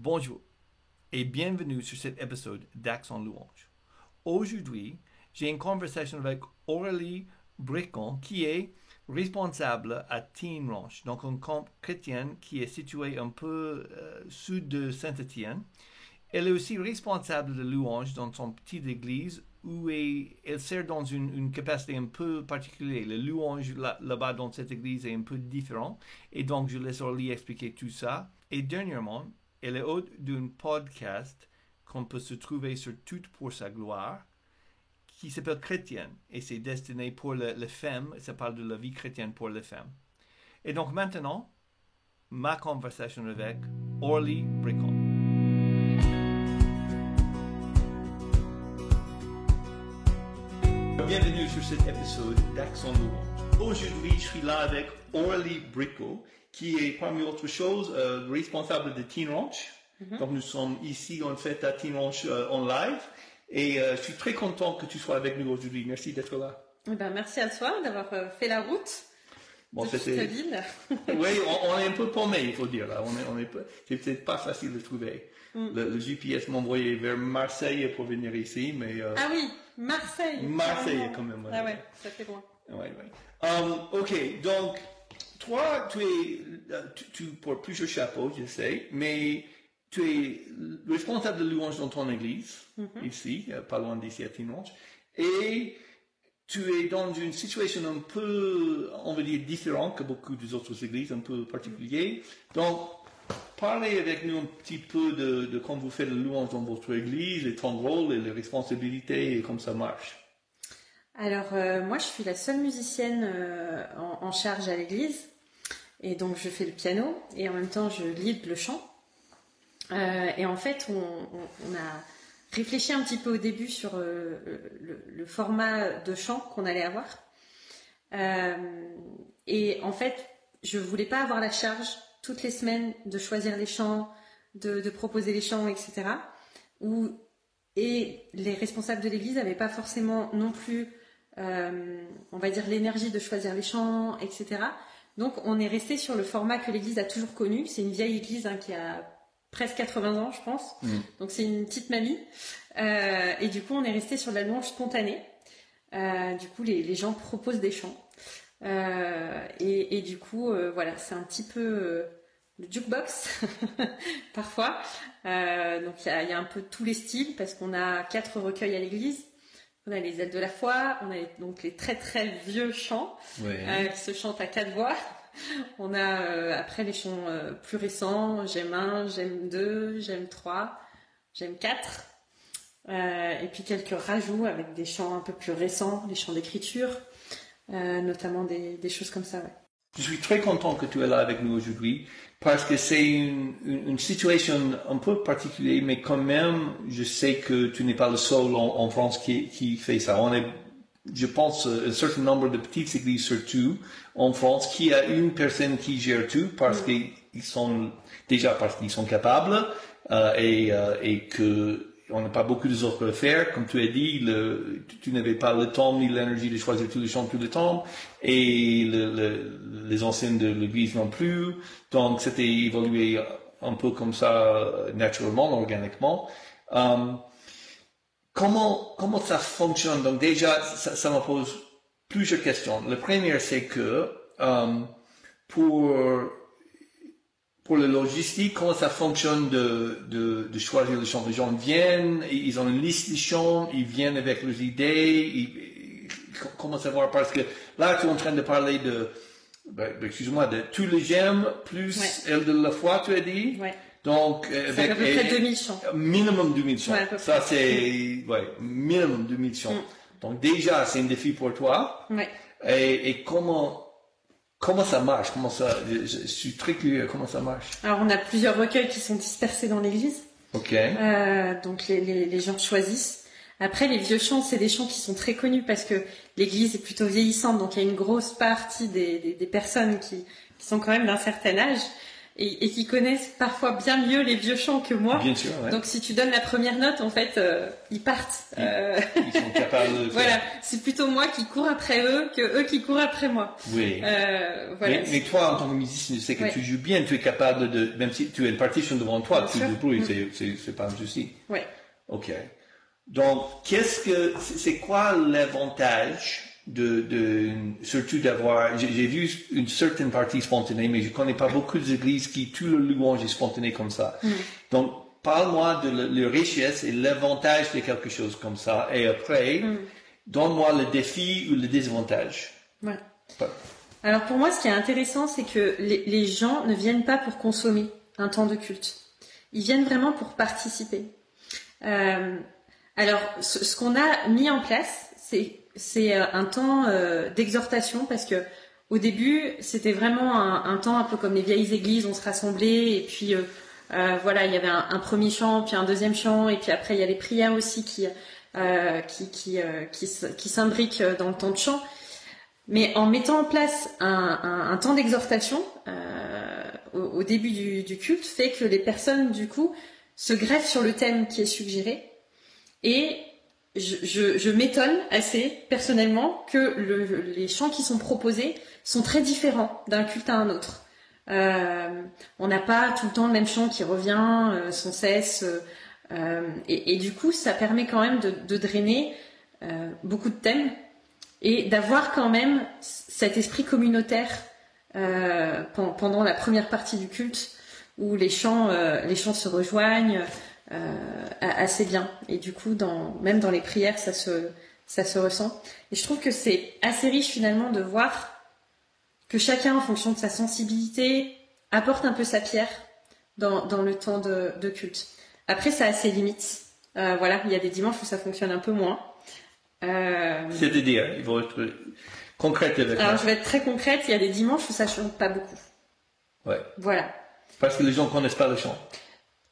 Bonjour et bienvenue sur cet épisode d'Accent Louange. Aujourd'hui, j'ai une conversation avec Aurélie Bricon qui est responsable à Teen Ranch, donc un camp chrétien qui est situé un peu euh, sud de Saint-Étienne. Elle est aussi responsable de louange dans son petite église où elle sert dans une, capacité un peu particulière. Le louange là-bas dans cette église est un peu différent et donc je laisse Aurélie expliquer tout ça. Et dernièrement, elle est hôte d'un podcast qu'on peut se trouver sur Toute pour sa gloire qui s'appelle Chrétienne et c'est destiné pour les femmes, ça parle de la vie chrétienne pour les femmes. Et donc maintenant, ma conversation avec Orly Bricon. Bienvenue sur cet épisode d'Accent Louange. Aujourd'hui, je suis là avec Orly Bricot, qui est parmi autres choses euh, responsable de Teen Ranch. Mhm. Donc nous sommes ici en fait à Teen Ranch euh, en live et euh, je suis très content que tu sois avec nous aujourd'hui. Merci d'être là. Eh ben, merci à toi d'avoir fait la route. Bon, c'était. ville. oui, on, est un peu paumé, il faut dire. Là. On est, on est... Peut-être pas facile de trouver. Mm. Le, GPS m'envoyait vers Marseille pour venir ici, mais. Euh, ah oui, Marseille. Marseille, quand même. Ah ouais, ça fait loin. Ouais, ouais. Um, ok, donc, toi, tu es. Tu, tu portes plusieurs chapeaux, je sais, mais tu es responsable de louange dans ton église, mm-hmm. ici, euh, pas loin d'ici à Timonche, et tu es dans une situation un peu, on va dire, différente que beaucoup des autres églises, un peu particulier. Donc, parlez avec nous un petit peu de, de comment vous faites la louange dans votre église, et ton rôle et les responsabilités et comment ça marche. Alors, euh, moi, je suis la seule musicienne euh, en, charge à l'église. Et donc, je fais le piano et en même temps, je lead le chant. Euh, et en fait, on, a réfléchi un petit peu au début sur le, format de chant qu'on allait avoir. Et en fait, je voulais pas avoir la charge toutes les semaines de choisir les chants, de, proposer les chants, etc. et les responsables de l'Église n'avaient pas forcément non plus, on va dire, l'énergie de choisir les chants, etc. Donc, on est resté sur le format que l'Église a toujours connu. C'est une vieille Église hein, qui a presque 80 ans, je pense. Mm. Donc c'est une petite mamie. Euh, et du coup, on est resté sur la louange spontanée. Euh, du coup, les, gens proposent des chants. Euh, et, du coup, voilà, c'est un petit peu le jukebox parfois. donc il y a, un peu tous les styles parce qu'on a quatre recueils à l'église. On a les ailes de la foi, on a donc les très très vieux chants qui se chantent à quatre voix. On a euh, après les chants euh, plus récents, j'aime un, j'aime deux, j'aime trois, j'aime quatre. Euh, et puis quelques rajouts avec des chants un peu plus récents, des chants d'écriture, notamment des, choses comme ça. Je suis très content que tu es là avec nous aujourd'hui parce que c'est une, situation un peu particulière, mais quand même, je sais que tu n'es pas le seul en, France qui, qui, fait ça. On est je pense, un certain nombre de petites églises surtout en France qui a une personne qui gère tout parce mm. qu'ils sont déjà parce qu'ils sont capables euh, et, euh, et que on n'a pas beaucoup de autres à faire. Comme tu as dit, tu, n'avais pas le temps ni l'énergie de choisir tous les chants tout le temps et le, le, les anciennes de l'église non plus. Donc c'était évolué un peu comme ça naturellement, organiquement. Um, comment, comment ça fonctionne? Donc déjà, ça, ça me pose plusieurs questions. La première, c'est que euh, pour pour le logistique, comment ça fonctionne de, de, de choisir les chants Les gens viennent, ils ont une liste de chants, ils viennent avec leurs idées. Ils, comment savoir Parce que là, tu es en train de parler de, ben, excuse-moi, de tous les gemmes plus elle de la foi, tu as dit? Ouais. Donc, avec, à peu près 2000 chants. Minimum 2000 chants. Ouais, ça, c'est, ouais, minimum 2000 chants. Mm. Donc, déjà, c'est un défi pour toi. Ouais. Et, et comment, comment ça marche? Comment ça, je, suis très curieux, comment ça marche? Alors, on a plusieurs recueils qui sont dispersés dans l'église. Ok. Euh, donc, les, les, les gens choisissent. Après, les vieux chants, c'est des chants qui sont très connus parce que l'église est plutôt vieillissante, donc il y a une grosse partie des, des, des personnes qui, qui sont quand même d'un certain âge. Et, et qui connaissent parfois bien mieux les vieux chants que moi. Bien sûr, ouais. Donc si tu donnes la première note, en fait, euh, ils partent. Ils- Euh, Ils sont capables de faire. voilà, c'est plutôt moi qui cours après eux que eux qui courent après moi. Oui. Euh, voilà. Mais, mais toi, en tant que musicien, je sais que Ouais. tu joues bien, tu es capable de, même si tu as une partition devant toi, Bien tu débrouilles, Mm. c'est, pas un souci. Ouais. Ok. Donc, qu'est-ce que, c'est quoi l'avantage de, de, surtout d'avoir, j'ai vu une certaine partie spontanée, mais je connais pas beaucoup d'églises qui, tout le louange est spontané comme ça. Donc, parle-moi de la, la richesse et l'avantage de quelque chose comme ça, et après, donne-moi le défi ou le désavantage. Ouais. Alors pour moi, ce qui est intéressant, c'est que les, les gens ne viennent pas pour consommer un temps de culte. Ils viennent vraiment pour participer. Euh, alors, ce, ce qu'on a mis en place, c'est c'est euh, un temps euh, d'exhortation parce que au début, c'était vraiment un, temps un peu comme les vieilles églises, on se rassemblait et puis euh, voilà, il y avait un, premier chant, puis un deuxième chant, et puis après il y a les prières aussi qui qui qui s'imbriquent dans le temps de chant. Mais en mettant en place un, temps d'exhortation au, au début du, du culte, fait que les personnes du coup se greffent sur le thème qui est suggéré. Et je, m'étonne assez personnellement que le- les chants qui sont proposés sont très différents d'un culte à un autre. Euh, on n'a pas tout le temps le même chant qui revient euh, sans cesse. euh, et, du coup, ça permet quand même de, drainer beaucoup de thèmes et d'avoir quand même cet esprit communautaire pen- pendant la première partie du culte où les chants, se rejoignent assez bien. Et du coup, dans, même dans les prières, ça se, ça se ressent. Et je trouve que c'est assez riche finalement de voir que chacun, en fonction de sa sensibilité, apporte un peu sa pierre dans, dans le temps de, de culte. Après, ça a ses limites. Euh, voilà, il y a des dimanches où ça fonctionne un peu moins. Euh, C'est-à-dire, il faut être concrète avec alors, moi. je vais être très concrète. Il y a des dimanches où ça chante pas beaucoup. Ouais. Voilà. Parce que les gens connaissent pas le chant.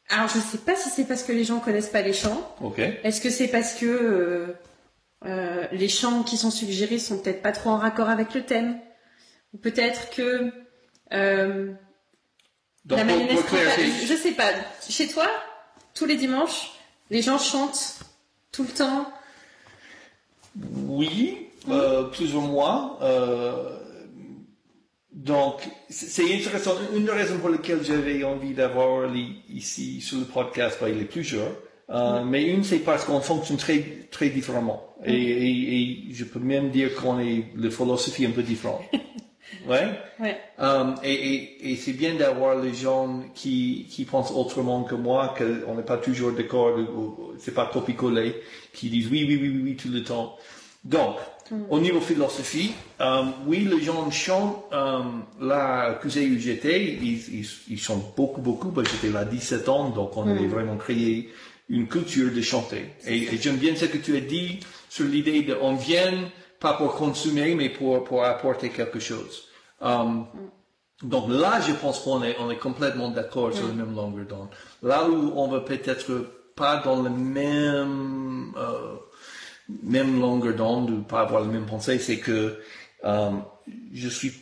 Alors, je sais pas si c'est parce que les gens connaissent pas les chants. Ok. Est-ce que c'est parce que euh, euh, les chants qui sont suggérés sont peut-être pas trop en raccord avec le thème? Ou peut-être que euh, la mayonnaise clarifier- Je sais pas. Chez toi, tous les dimanches, les gens chantent tout le temps? Oui, euh, plus ou moins. Euh, donc, c'est intéressant. Une des raisons pour lesquelles j'avais envie d'avoir ici sur le podcast il est plusieurs. Euh, Mais une, c'est parce qu'on fonctionne très, très différemment. Et, et- et je peux même dire qu'on est la philosophie un peu différente. ouais. Ouais. Um, et et, et c'est bien d'avoir les gens qui, qui pensent autrement que moi, qu'on n'est pas toujours d'accord, c'est pas copier-coller, qui disent oui, oui, oui, oui, oui, tout le temps. Donc, au niveau philosophie, um, oui, les gens chantent, là, que où j'étais, ils, ils, ils chantent beaucoup, beaucoup, ben, j'étais là 17 ans, donc on avait vraiment créé une culture de chanter. Et, et j'aime bien ce que tu as dit sur l'idée de, on vient pas pour consommer, mais pour, pour apporter quelque chose. Um, donc là, je pense qu'on est, on est complètement d'accord sur la même longueur d'onde. Là où on va peut-être pas dans le même, euh, même longueur d'onde ou pas avoir la même pensée, c'est que euh, je suis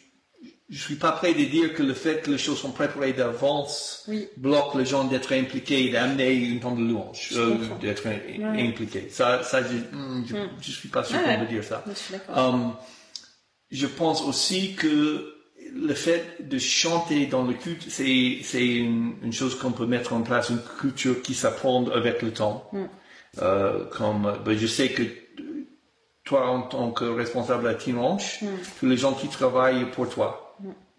je suis pas prêt de dire que le fait que les choses sont préparées d'avance Oui. bloque les gens d'être impliqués et d'amener une temps de louange, euh, d'être im- Ouais. impliqués. Ça, ça, je, hmm, je, je suis pas sûr ouais. qu'on peut dire ça. Je. Um, je pense aussi que le fait de chanter dans le culte, c'est, une, une chose qu'on peut mettre en place, une culture qui s'apprend avec le temps. Euh, comme, ben, je sais que toi, en tant que responsable à Timanche, tous les gens qui travaillent pour toi,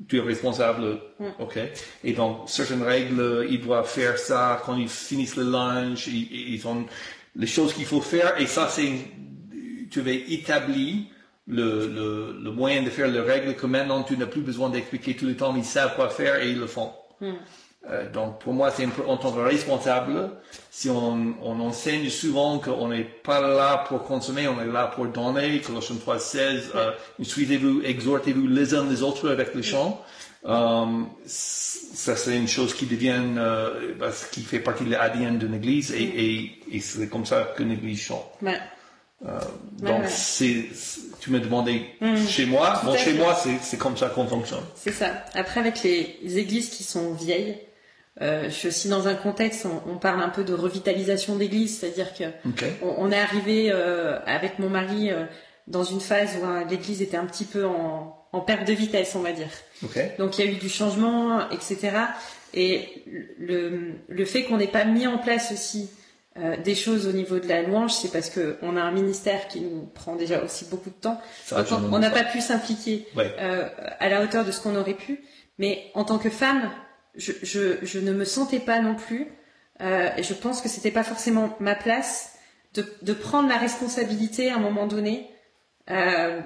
tu es responsable, ok? Et donc, certaines règles, ils doivent faire ça quand ils finissent le lunch, ils, ils ont les choses qu'il faut faire, et ça, c'est, tu avais établi le, le, le moyen de faire les règles que maintenant tu n'as plus besoin d'expliquer tout le temps, ils savent quoi faire et ils le font. Euh, donc pour moi, c'est un peu en tant que responsable, si on, on enseigne souvent qu'on n'est pas là pour consommer, on est là pour donner, Colossiens 3, 16, euh, suivez-vous, exhortez-vous les uns les autres avec le chant. Euh, ça c'est une chose qui devient, euh, parce qui fait partie de l'ADN d'une église et, et, et c'est comme ça qu'une église chante. Ouais. Donc ouais. c'est, tu me demandais Mm. chez moi. Bon, chez fait. moi, c'est c'est comme ça qu'on fonctionne. C'est ça. Après, avec les églises qui sont vieilles, euh, je suis aussi dans un contexte, on, on parle un peu de revitalisation d'église, c'est-à-dire que on, on est arrivé euh, avec mon mari euh, dans une phase où euh, l'église était un petit peu en, en perte de vitesse, on va dire. Ok. Donc il y a eu du changement, etc. Et le, le fait qu'on n'ait pas mis en place aussi euh, des choses au niveau de la louange, c'est parce que on a un ministère qui nous prend déjà aussi beaucoup de temps. Donc, on n'a pas pu s'impliquer Ouais. euh, à la hauteur de ce qu'on aurait pu. Mais en tant que femme, je, je, je ne me sentais pas non plus. euh, et je pense que c'était pas forcément ma place de, de prendre la responsabilité à un moment donné euh,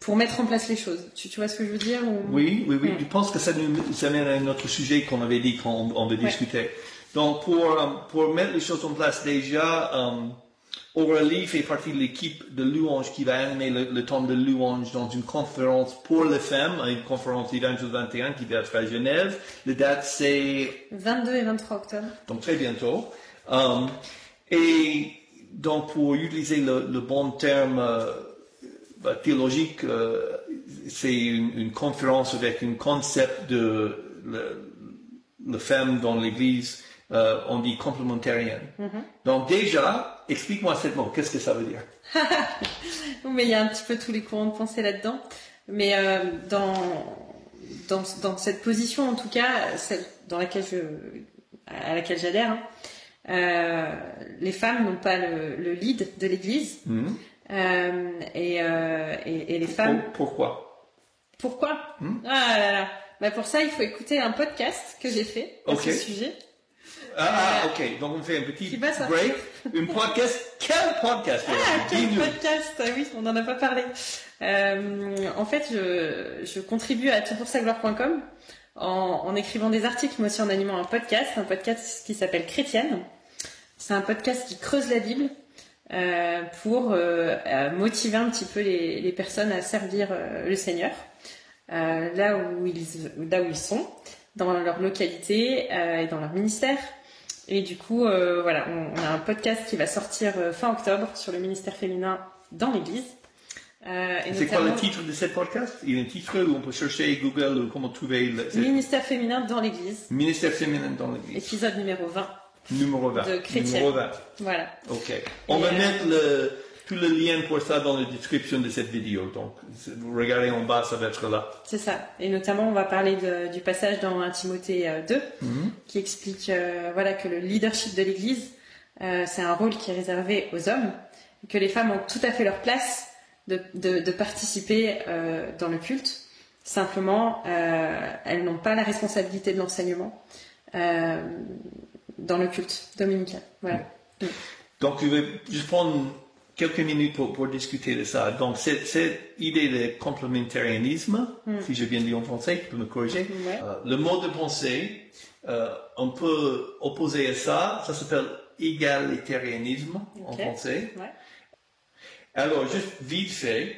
pour mettre en place les choses. Tu, tu vois ce que je veux dire ou- Oui, oui, oui. Je pense que ça nous ça mène à un autre sujet qu'on avait dit qu'on on veut Ouais. discuter. Donc, pour, euh, pour mettre les choses en place déjà, euh, Aurélie fait partie de l'équipe de louange qui va animer le, le temps de louange dans une conférence pour les femmes, une conférence Évangile 21 qui va être à Genève. La date, c'est 22 et 23 octobre. donc très bientôt. Um, et donc pour utiliser le, le bon terme euh, bah, théologique, euh, c'est une, une conférence avec un concept de le femme dans l'Église, euh, on dit complémentarienne. Donc déjà, explique-moi ce mot, qu'est-ce que ça veut dire? Mais il y a un petit peu tous les courants de pensée là-dedans. Mais euh, dans, dans, dans cette position, en tout cas, celle dans laquelle je, à laquelle j'adhère, hein, euh, les femmes n'ont pas le, le lead de l'Église. Mhm. Et, et, et les femmes. Pour- Pourquoi? Pourquoi? Hmm. Ah là là. Bah pour ça, il faut écouter un podcast que j'ai fait à ce sujet. Ah, ah, ok, donc on fait un petit break. Un podcast Quel podcast Ah, quel podcast Ah Oui, on n'en a pas parlé. Euh, en fait, je, je contribue à toutpoursagloire.com en, en écrivant des articles, mais aussi en animant un podcast, un podcast qui s'appelle Chrétienne. C'est un podcast qui creuse la Bible euh, pour euh, motiver un petit peu les, les personnes à servir le Seigneur là où ils là où ils sont, dans leur localité euh, et dans leur ministère. Et du coup, euh, voilà, on, on a un podcast qui va sortir euh, fin octobre sur le ministère féminin dans l'Église. Euh, C'est quoi le titre de ce podcast? Il y a un titre où on peut chercher Google ou comment trouver le Ministère féminin dans l'Église, ministère féminin dans l'Église. épisode numéro 20. Numéro 20. de chrétien. Numéro 20. Voilà. Ok. On Et, va mettre le, tout le lien pour ça dans la description de cette vidéo. Donc, vous regardez en bas, ça va être là. C'est ça. Et notamment, on va parler de- du passage dans 1 Timothée euh, 2, qui explique euh, voilà, que le leadership de l'Église, euh, c'est un rôle qui est réservé aux hommes, que les femmes ont tout à fait leur place de, de, de participer euh, dans le culte. Simplement, elles n'ont pas la responsabilité de l'enseignement dans le culte dominical. Voilà. Donc, je vais juste prendre quelques minutes pour, pour discuter de ça. Donc, cette, cette idée de complémentarianisme, si j'ai bien dit en français, tu peux me corriger. Euh, le mot de pensée, euh, on peut opposer à ça, ça s'appelle égalitarianisme en français. Ouais. Alors, juste vite fait,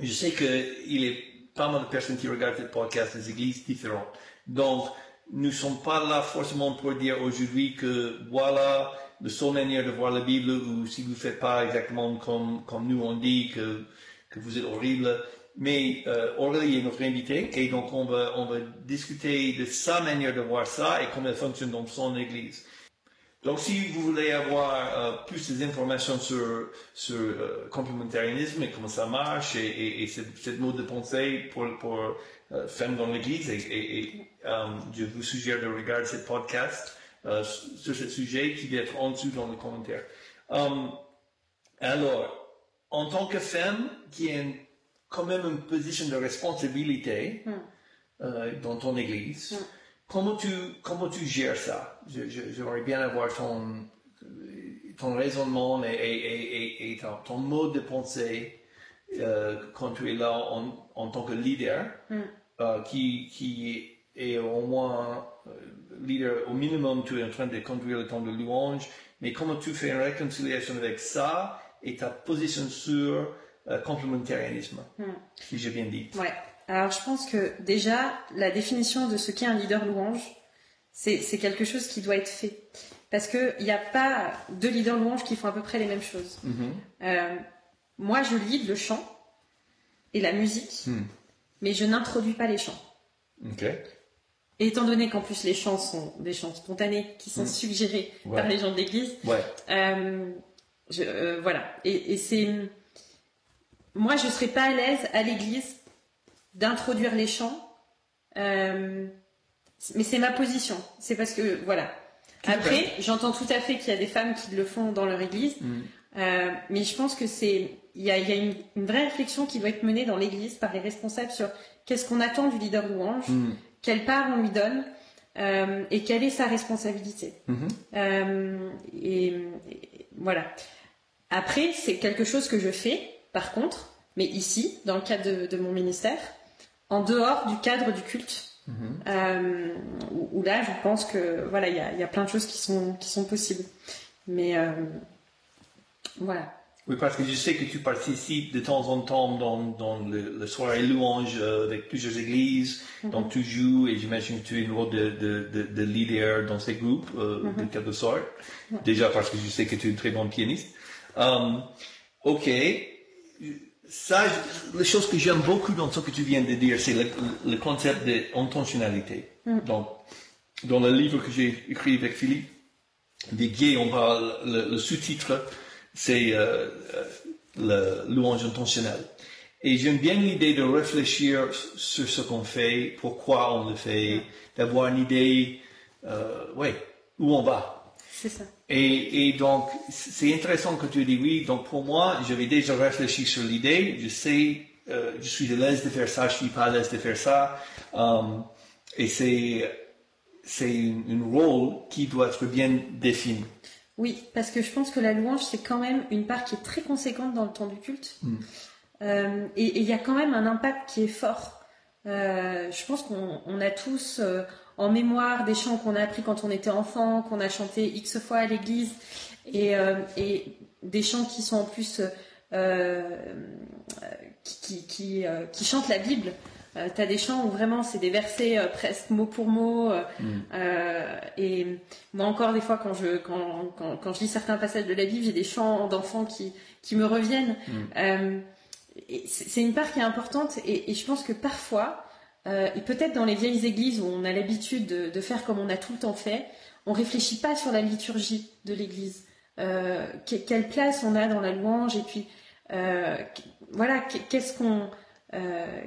je sais qu'il y a pas mal de personnes qui regardent ce podcast des églises différentes. Donc, nous ne sommes pas là forcément pour dire aujourd'hui que voilà le seule manière de voir la Bible ou si vous ne faites pas exactement comme, comme nous on dit que, que vous êtes horrible. Mais euh, Aurélie est notre invitée et donc on va, on va discuter de sa manière de voir ça et comment elle fonctionne dans son église. Donc, si vous voulez avoir euh, plus d'informations sur, sur euh, complémentarisme et comment ça marche et, et, et cette, mode de pensée pour, pour euh, femmes dans l'Église, et, je vous suggère de regarder ce podcast sur ce sujet qui va être en dessous dans les commentaires. Euh, alors, en tant que femme qui a une- quand même une position de responsabilité euh, dans ton Église, Mm. Comment tu, comment tu gères ça? J'aimerais bien avoir ton, ton raisonnement et, et, et, et- et ton, ton mode de pensée euh, quand tu es là en, en tant que leader, Mm. euh, qui, qui est au moins euh, leader, au minimum, tu es en train de conduire le temps de louange, mais comment tu fais une réconciliation avec ça et ta position sur euh, complémentarianisme, Mm. si j'ai bien dit? Ouais. Alors je pense que déjà la définition de ce qu'est un leader louange, c'est quelque chose qui doit être fait. Parce qu'il n'y a pas deux leaders louange qui font à peu près les mêmes choses. Mhm. Euh, moi, je lead le chant et la musique, Hmm. mais je n'introduis pas les chants. Ok. Et étant donné qu'en plus les chants sont des chants spontanés qui sont Hmm. suggérés Ouais. par les gens de l'église, Ouais. euh, je- euh, voilà. Et, et c'est. Moi, je serais pas à l'aise à l'église d'introduire les chants, euh, mais c'est ma position. C'est parce que, voilà. Tout Après, j'entends tout à fait qu'il y a des femmes qui le font dans leur église, euh, mais je pense que c'est. Il y a, il y a une, une vraie réflexion qui doit être menée dans l'église par les responsables sur qu'est-ce qu'on attend du leader louange, Hmm. Quelle part on lui donne euh, et quelle est sa responsabilité. Mhm. Euh, et, et voilà. Après, c'est quelque chose que je fais, par contre, mais ici, dans le cadre de, de mon ministère, en dehors du cadre du culte, Mhm. euh, où, où là, je pense que voilà, il y a, il y a plein de choses qui sont qui sont possibles. Mais voilà. Oui, parce que je sais que tu participes de temps en temps dans, dans le, le soirée louange euh, avec plusieurs églises, donc tu joues et j'imagine que tu es une rôle de, de, de, de leader dans ces groupes euh, de quelque sorte. Déjà parce que je sais que tu es une très bonne pianiste. Um, ok. Ça, je- la chose que j'aime beaucoup dans ce que tu viens de dire, c'est le, le concept d'intentionnalité. Donc, dans le livre que j'ai écrit avec Philippe, gays, on parle, le, le sous-titre, c'est euh, euh, le louange intentionnel. Et j'aime bien l'idée de réfléchir sur ce qu'on fait, pourquoi on le fait, d'avoir une idée, euh, ouais, où on va. C'est ça. Et, et donc, c'est intéressant que tu dis oui. Donc, pour moi, j'avais déjà réfléchi sur l'idée. Je sais, euh, je suis à l'aise de faire ça, je suis pas à l'aise de faire ça. Um, et c'est, c'est une rôle qui doit être bien défini. Oui, parce que je pense que la louange, c'est quand même une part qui est très conséquente dans le temps du culte. Euh, et il y a quand même un impact qui est fort. Euh, je pense qu'on on a tous euh, en mémoire des chants qu'on a appris quand on était enfant, qu'on a chanté X fois à l'église, et, et des chants qui sont en plus qui, qui, qui, qui chantent la Bible. Euh, T'as des chants où vraiment c'est des versets euh, presque mot pour mot. euh, euh, et moi encore des fois quand je quand, quand, quand je lis certains passages de la Bible, j'ai des chants d'enfants qui qui me reviennent. Et c'est une part qui est importante et, et je pense que parfois et peut-être dans les vieilles églises où on a l'habitude de, de faire comme on a tout le temps fait, on réfléchit pas sur la liturgie de l'église. Que- quelle place on a dans la louange et puis voilà qu- qu'est-ce qu'on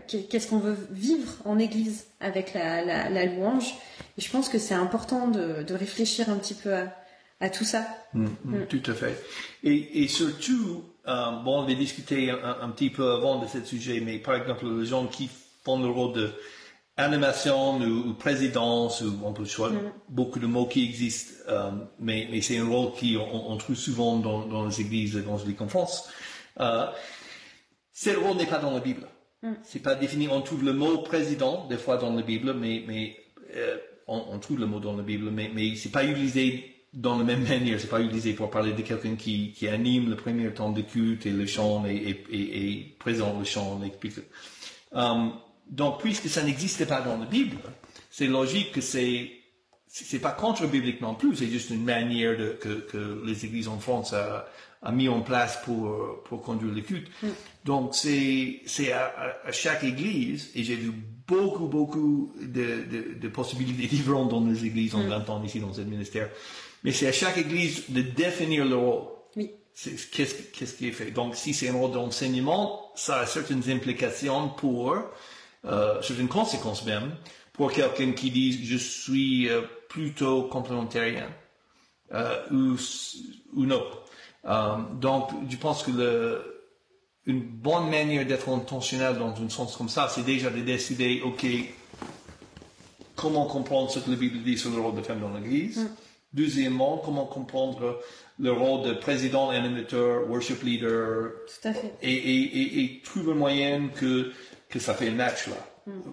qu'est-ce qu'on veut vivre en église avec la, la, la louange? Et je pense que c'est important de, de réfléchir un petit peu à, à tout ça. Mm, mm, Tout à fait. Et, et surtout, euh, bon, on avait discuté un, un petit peu avant de ce sujet, mais par exemple, les gens qui font le rôle de animation ou, ou présidence, ou on peut choisir beaucoup de mots qui existent, euh, mais, mais c'est un rôle qui on, on trouve souvent dans, dans les églises évangéliques en France. Euh, ce rôle n'est pas dans la Bible. C'est pas défini. On trouve le mot président des fois dans la Bible, mais, mais euh, on, trouve le mot dans la Bible, mais, mais c'est pas utilisé dans la même manière. C'est pas utilisé pour parler de quelqu'un qui, anime le premier temps de culte et le chant et, présente le chant. et. Um, donc, puisque ça n'existe pas dans la Bible, c'est logique que c'est c'est pas contre-biblique non plus, c'est juste une manière que, les églises en France a, a mis en place pour, pour conduire le culte. Donc c'est c'est à, à- chaque église, et j'ai vu beaucoup, beaucoup de, de, de possibilités différentes dans les églises en 20 ans ici dans ce ministère, mais c'est à chaque église de définir le rôle. Oui. C'est- Qu'est-ce qu'est-ce qui est fait Donc, si c'est un rôle d'enseignement, ça a certaines implications pour, euh, certaines conséquences même, pour quelqu'un qui dit je suis euh, plutôt complémentarien euh, ou, ou non. Euh, donc, je pense que le, une bonne manière d'être intentionnel dans un sens comme ça, c'est déjà de décider, ok, comment comprendre ce que la Bible dit sur le rôle de femme dans l'Église. Deuxièmement, comment comprendre le rôle de président, animateur, worship leader, Tout à fait. et, et, et, et trouve un moyen que, que ça fait un match là,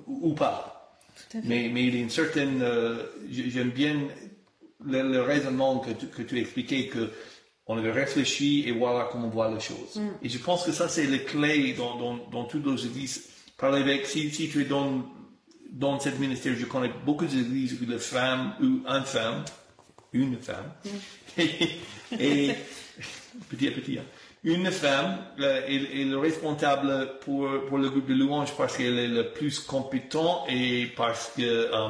ou, ou pas. Tout à fait. Mais, mais il y a une certaine, euh, j'aime bien le, le raisonnement que tu, que tu expliquais que on avait réfléchi et voilà comment on voit les choses. Et je pense que ça c'est la clé dans, dans, dans toutes les églises. Parler avec, si, si tu es dans, dans cette ministère, je connais beaucoup d'églises où les femmes ou une femme, une femme, et, et- petit à petit, hein, une femme est, est le responsable pour, pour le groupe de louange parce qu'elle est le plus compétent et parce que euh,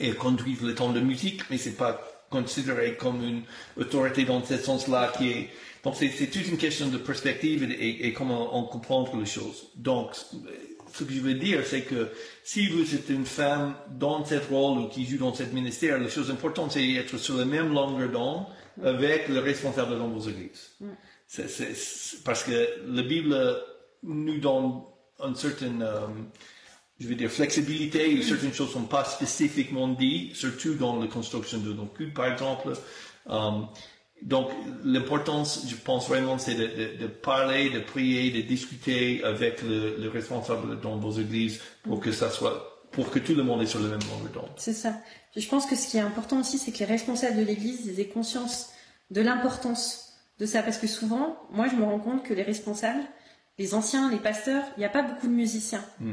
elle conduit le temps de musique, mais c'est pas considéré comme une autorité dans ce sens-là qui est donc c'est toute une question de perspective et, comment on comprend les choses. Donc ce que je veux dire, c'est que si vous êtes une femme dans cette rôle ou qui joue dans cet ministère, la chose importante, c'est d'être sur la même longueur d'onde avec le responsable dans vos églises. Parce que la Bible nous donne une certaine, euh, je veux dire, flexibilité, certaines choses ne sont pas spécifiquement dites, surtout dans la construction de nos cultes, par exemple. Euh, donc, l'importance, je pense vraiment, c'est de, de- de parler, de prier, de discuter avec le, le responsable dans vos églises pour que ça soit, pour que tout le monde est sur le même longueur d'onde. C'est ça. Je pense que ce qui est important aussi, c'est que les responsables de l'Église aient conscience de l'importance de ça. Parce que souvent, moi, je me rends compte que les responsables, les anciens, les pasteurs, il n'y a pas beaucoup de musiciens Mm.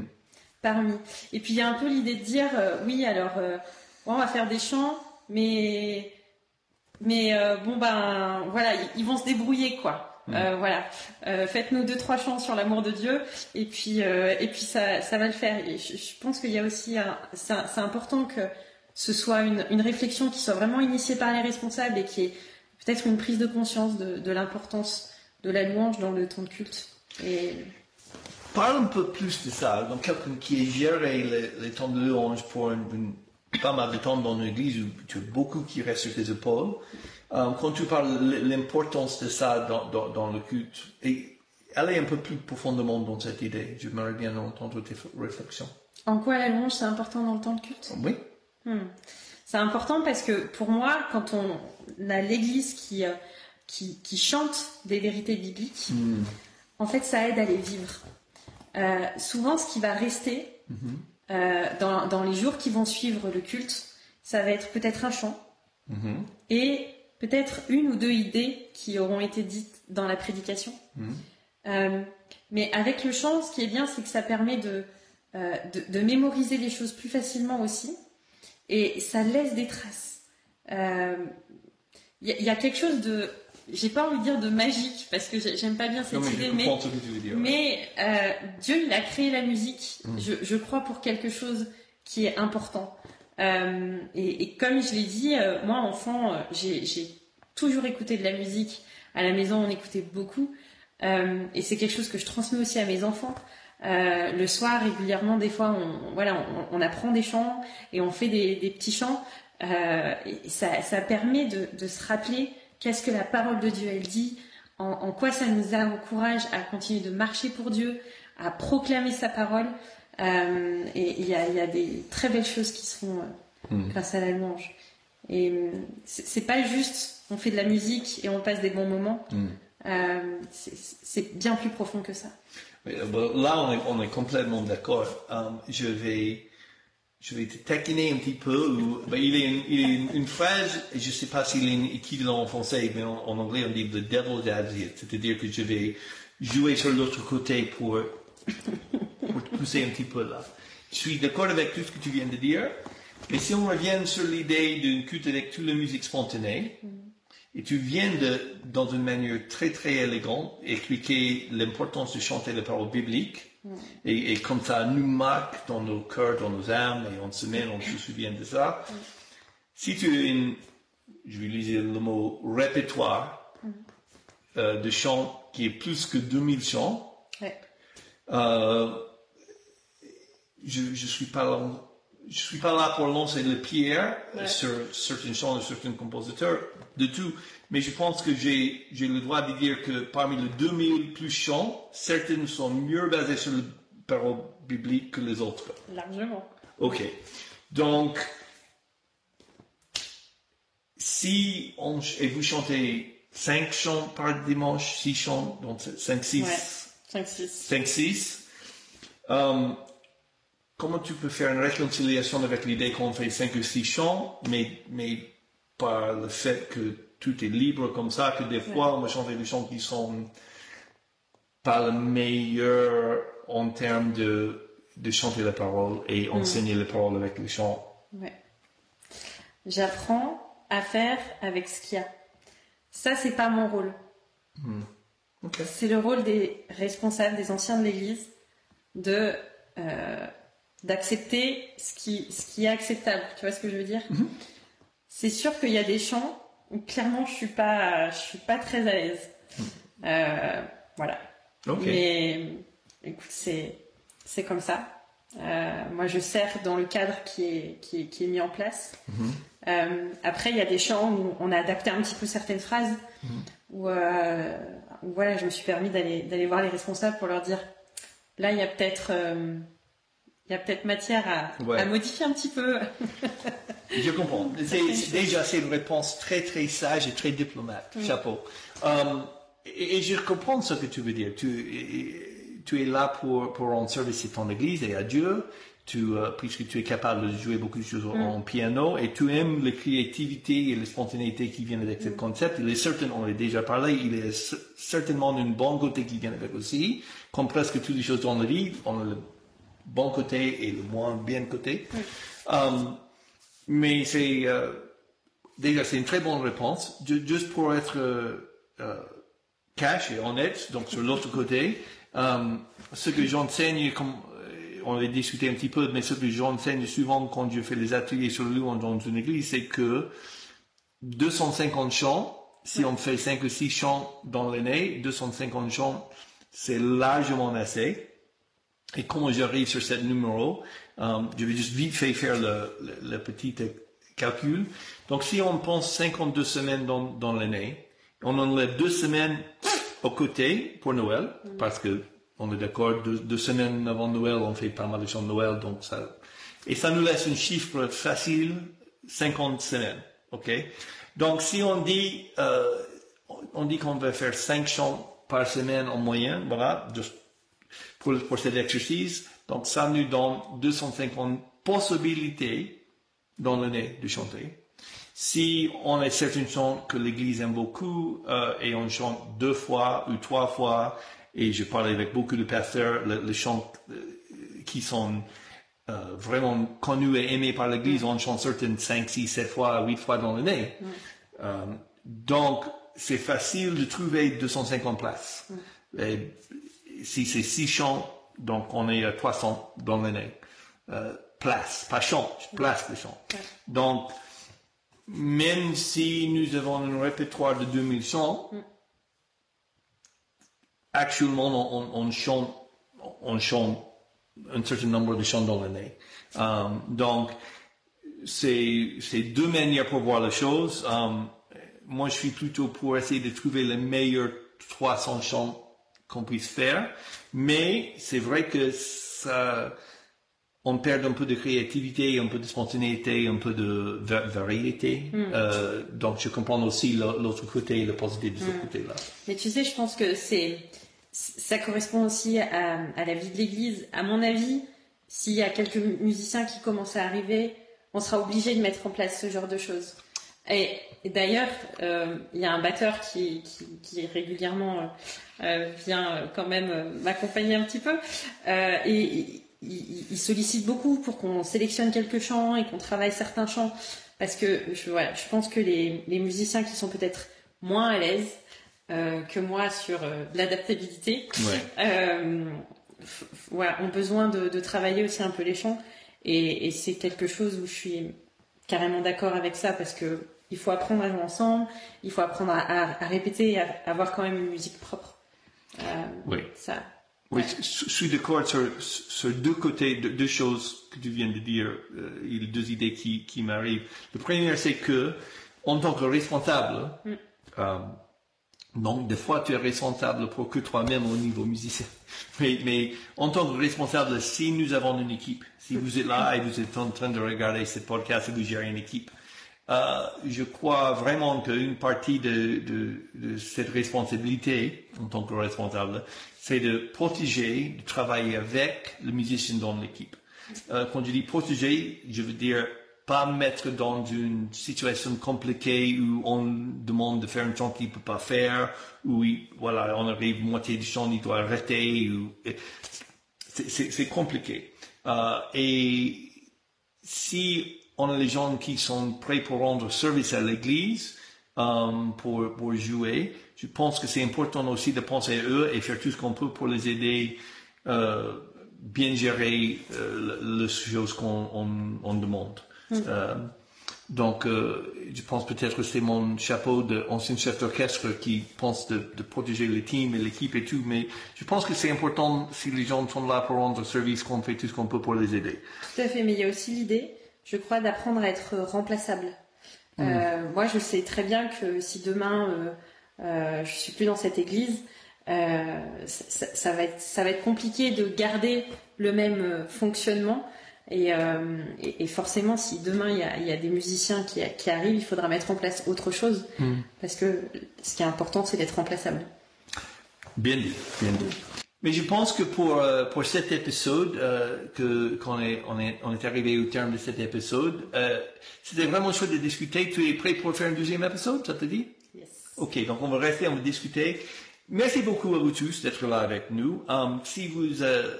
Parmi. Et puis, il y a un peu l'idée de dire, euh, oui, alors, euh, bon, on va faire des chants, mais, mais euh, bon, ben, voilà, ils, ils vont se débrouiller, quoi. Euh, voilà, faites-nous deux trois chants sur l'amour de Dieu et puis et puis ça ça va le faire. Et je, je pense qu'il y a aussi un- c'est important que ce soit une, une réflexion qui soit vraiment initiée par les responsables et qui ait peut-être une prise de conscience de, de l'importance de la louange dans le temps de culte. Et Parle un peu plus de ça. Donc, quelqu'un qui a géré les, les temps de louange pour une, une- pas mal de temps dans l'église où tu as beaucoup qui restent sur tes épaules. Euh, quand tu parles de l'importance de ça dans, dans, dans le culte, et aller un peu plus profondément dans cette idée. J'aimerais bien entendre tes réflexions. en quoi la louange c'est important dans le temps de culte? Oui. Hmm. C'est important parce que pour moi, quand on a l'Église qui, euh, qui, qui chante des vérités bibliques, en fait, ça aide à les vivre. Euh, souvent, ce qui va rester euh, dans, dans les jours qui vont suivre le culte, ça va être peut-être un chant Mhm. et peut-être une ou deux idées qui auront été dites dans la prédication. Mhm. Euh, mais avec le chant, ce qui est bien, c'est que ça permet de, de, de mémoriser les choses plus facilement aussi, et ça laisse des traces. Il y, a- il y a quelque chose de, j'ai pas envie de dire de magique, parce que j'ai- j'aime pas bien cette Non, idée, mais, euh, Dieu, il a créé la musique, Mm. je, je crois, pour quelque chose qui est important. Euh, et, et comme je l'ai dit, euh, moi, enfant, j'ai toujours écouté de la musique. À la maison, on écoutait beaucoup. Et c'est quelque chose que je transmets aussi à mes enfants. Le soir, régulièrement, des fois, on, voilà, on, on apprend des chants et on fait des, des petits chants. Et ça, ça permet de, de se rappeler qu'est-ce que la parole de Dieu, elle dit, en, en quoi ça nous encourage à continuer de marcher pour Dieu, à proclamer sa parole. Euh, et il y a, il y a des très belles choses qui se font euh, Mm. grâce à la louange. Et euh, c'est pas juste on fait de la musique et on passe des bons moments. Mm. Euh, c'est- bien plus profond que ça. Là, on est, on est complètement d'accord. Je vais, je vais te taquiner un petit peu. Ou, ben, il y a une, il y a une, une phrase, je ne sais pas s'il est une équivalent en français, mais en, en anglais on dit the devil's advocate, c'est-à-dire que je vais jouer sur l'autre côté pour, pour te pousser un petit peu là. Je suis d'accord avec tout ce que tu viens de dire, mais si on revient sur l'idée d'une culte avec toute la musique spontanée, et tu viens de, dans une manière très très élégante, expliquer l'importance de chanter les paroles bibliques. Et, et comme ça nous marque dans nos cœurs, dans nos âmes, et en semaine, on se souvient de ça. Si tu as une, je vais utiliser le mot répertoire, euh, de chants qui est plus que 2000 chants, Ouais. euh, je, je suis pas là, je suis pas là pour lancer le pierre Ouais. sur certains chants de certains compositeurs, de tout. Mais je pense que j'ai, le droit de dire que parmi les 2000 plus chants, certaines sont mieux basées sur les paroles bibliques que les autres. Largement. Ok. Donc, si on, et vous chantez 5 chants par dimanche, 6 chants, donc 5, 6, Ouais. 5-6. 5, 6. Euh, comment tu peux faire une réconciliation avec l'idée qu'on fait 5 ou 6 chants, mais, mais par le fait que tout est libre comme ça, que des fois on va chanter des chants qui sont pas le meilleur en termes de, de chanter la parole et enseigner les paroles avec les chants. Ouais. J'apprends à faire avec ce qu'il y a. Ça, c'est pas mon rôle. C'est le rôle des responsables, des anciens de l'Église, de euh, d'accepter ce qui, ce qui est acceptable. Tu vois ce que je veux dire? Mhm. C'est sûr qu'il y a des chants clairement je suis pas, je suis pas très à l'aise. Euh, voilà. Mais écoute, c'est c'est comme ça. Euh, moi, je sers dans le cadre qui est, qui est, qui est mis en place. Mhm. Euh, après, il y a des chants où on a adapté un petit peu certaines phrases. Mhm. Où, euh, où, voilà, je me suis permis d'aller d'aller voir les responsables pour leur dire là, il y a peut-être y a peut-être matière à, Ouais. à modifier un petit peu. Je comprends. C'est- déjà, c'est une réponse très, très sage et très diplomate. Chapeau. Euh, et, et je comprends ce que tu veux dire. Tu, tu es là pour, pour rendre service à ton église et à Dieu. Tu, euh, puisque tu es capable de jouer beaucoup de choses en piano et tu aimes la créativité et la spontanéité qui viennent avec ce concept. Il est certain, on l'a déjà parlé, il est cer- certainement une bonne côté qui vient avec aussi. Comme presque toutes les choses dans la vie, on le bon côté et le moins bien côté. Euh, mais c'est euh, déjà c'est une très bonne réponse. Ju- Juste pour être euh, euh, cash et honnête, donc sur l'autre côté, euh, ce que j'enseigne, comme euh, on avait discuté un petit peu, mais ce que j'enseigne souvent quand je fais les ateliers sur le loup dans une église, c'est que 250 chants, si on fait 5 ou 6 chants dans l'année, 250 chants, c'est largement assez. Et comment j'arrive sur ce numéro euh, Je vais juste vite fait faire le, petit calcul. Donc, si on pense 52 semaines dans, l'année, on enlève deux semaines au côté pour Noël, parce que on est d'accord, deux, semaines avant Noël, on fait pas mal de chants de Noël, donc ça, et ça nous laisse un chiffre facile, 50 semaines, ok? Donc, si on dit, euh, on dit qu'on va faire 5 chants par semaine en moyenne, voilà, pour, pour cet exercice. Donc, ça nous donne 250 possibilités dans l'année de chanter. Si on a certaines chants que l'Église aime beaucoup euh, et on chante deux fois ou trois fois, et je parle avec beaucoup de pasteurs, le- les chants euh, qui sont euh, vraiment connus et aimés par l'Église, on chante certaines 5, 6, 7 fois, 8 fois dans l'année. Euh, donc, c'est facile de trouver 250 places. Et si c'est 6 chants, donc on est à 300 dans l'année. Euh, place, pas chant, place de chant. Donc, même si nous avons un répertoire de 2000 chants, actuellement on, chante, on chante un certain nombre de chants dans l'année. Euh, donc, c'est c'est deux manières pour voir la chose. Um, moi, je suis plutôt pour essayer de trouver les meilleurs 300 chants qu'on puisse faire, mais c'est vrai que ça, on perd un peu de créativité, un peu de spontanéité, un peu de va- variété. Euh, donc, je comprends aussi l'autre côté, le positif de ce côté-là. Mais tu sais, je pense que c'est ça correspond aussi à, à la vie de l'Église. À mon avis, s'il y a quelques musiciens qui commencent à arriver, on sera obligé de mettre en place ce genre de choses. Et, et d'ailleurs, euh, il y a un batteur qui, qui, qui régulièrement euh, euh, vient quand même m'accompagner un petit peu, euh, et il, sollicite beaucoup pour qu'on sélectionne quelques chants et qu'on travaille certains chants, parce que je, voilà, je pense que les, les musiciens qui sont peut-être moins à l'aise que moi sur l'adaptabilité, Ouais. voilà, ont besoin de, de travailler aussi un peu les chants. Et, et c'est quelque chose où je suis carrément d'accord avec ça parce que il faut apprendre à jouer ensemble, il faut apprendre à, à- à répéter et à avoir quand même une musique propre. Euh, Oui. Ça. Oui, je je suis d'accord sur, sur deux côtés, deux, deux choses que tu viens de dire. Euh, il y a deux idées qui, qui m'arrivent. Le premier, c'est que, en tant que responsable, euh, donc des fois tu es responsable pour que toi-même au niveau musicien. Mais, mais en tant que responsable, si nous avons une équipe, si vous êtes là et vous êtes en train de regarder ce podcast et vous gérez une équipe, euh, je crois vraiment qu'une partie de, de, de cette responsabilité, en tant que responsable, c'est de protéger, de travailler avec le musicien dans l'équipe. Euh, quand je dis protéger, je veux dire pas mettre dans une situation compliquée où on demande de faire un chant qu'il peut pas faire, où il- voilà, on arrive moitié du chant, il doit arrêter, ou, c'est- compliqué. Euh, et si on a les gens qui sont prêts pour rendre service à l'église, um, pour, pour jouer. Je pense que c'est important aussi de penser à eux et faire tout ce qu'on peut pour les aider euh, bien gérer euh, les choses qu'on on, on demande. Mm. Euh, donc, euh, je pense peut-être que c'est mon chapeau d'ancien chef d'orchestre qui pense de, de, protéger le team et l'équipe et tout, mais je pense que c'est important si les gens sont là pour rendre service qu'on fait tout ce qu'on peut pour les aider. Tout à fait, mais il y a aussi l'idée, je crois, d'apprendre à être remplaçable. Euh, moi, je sais très bien que si demain euh, je suis plus dans cette église, ça, ça, va être, ça va être compliqué de garder le même fonctionnement. Et, euh, et, et, forcément, si demain il y a, il y a des musiciens qui, qui, arrivent, il faudra mettre en place autre chose. Mm. Parce que ce qui est important, c'est d'être remplaçable. Bien dit, bien dit. Mais je pense que pour, euh, pour cet épisode, euh, que, qu'on est, on est, on est arrivé au terme de cet épisode, euh, c'était vraiment chouette de discuter. Tu es prêt pour faire un deuxième épisode, ça te dit? Yes. Ok, donc on va rester, on va discuter. Merci beaucoup à vous tous d'être là avec nous. Um, si vous euh,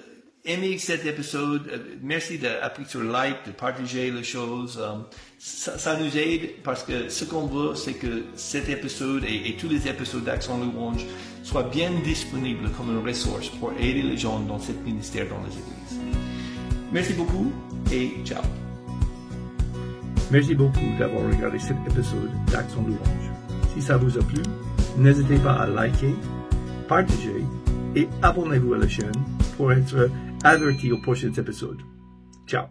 aimez cet épisode, euh, merci d'appuyer sur like, de partager les choses. Ça, ça, nous aide parce que ce qu'on veut, c'est que cet épisode et, et tous les épisodes d'Action Louange soient bien disponibles comme une ressource pour aider les gens dans ce ministère dans les églises. Merci beaucoup et ciao. Merci beaucoup d'avoir regardé cet épisode d'Action Louange. Si ça vous a plu, n'hésitez pas à liker, partager et abonnez-vous à la chaîne pour être averti aux prochains épisodes. Ciao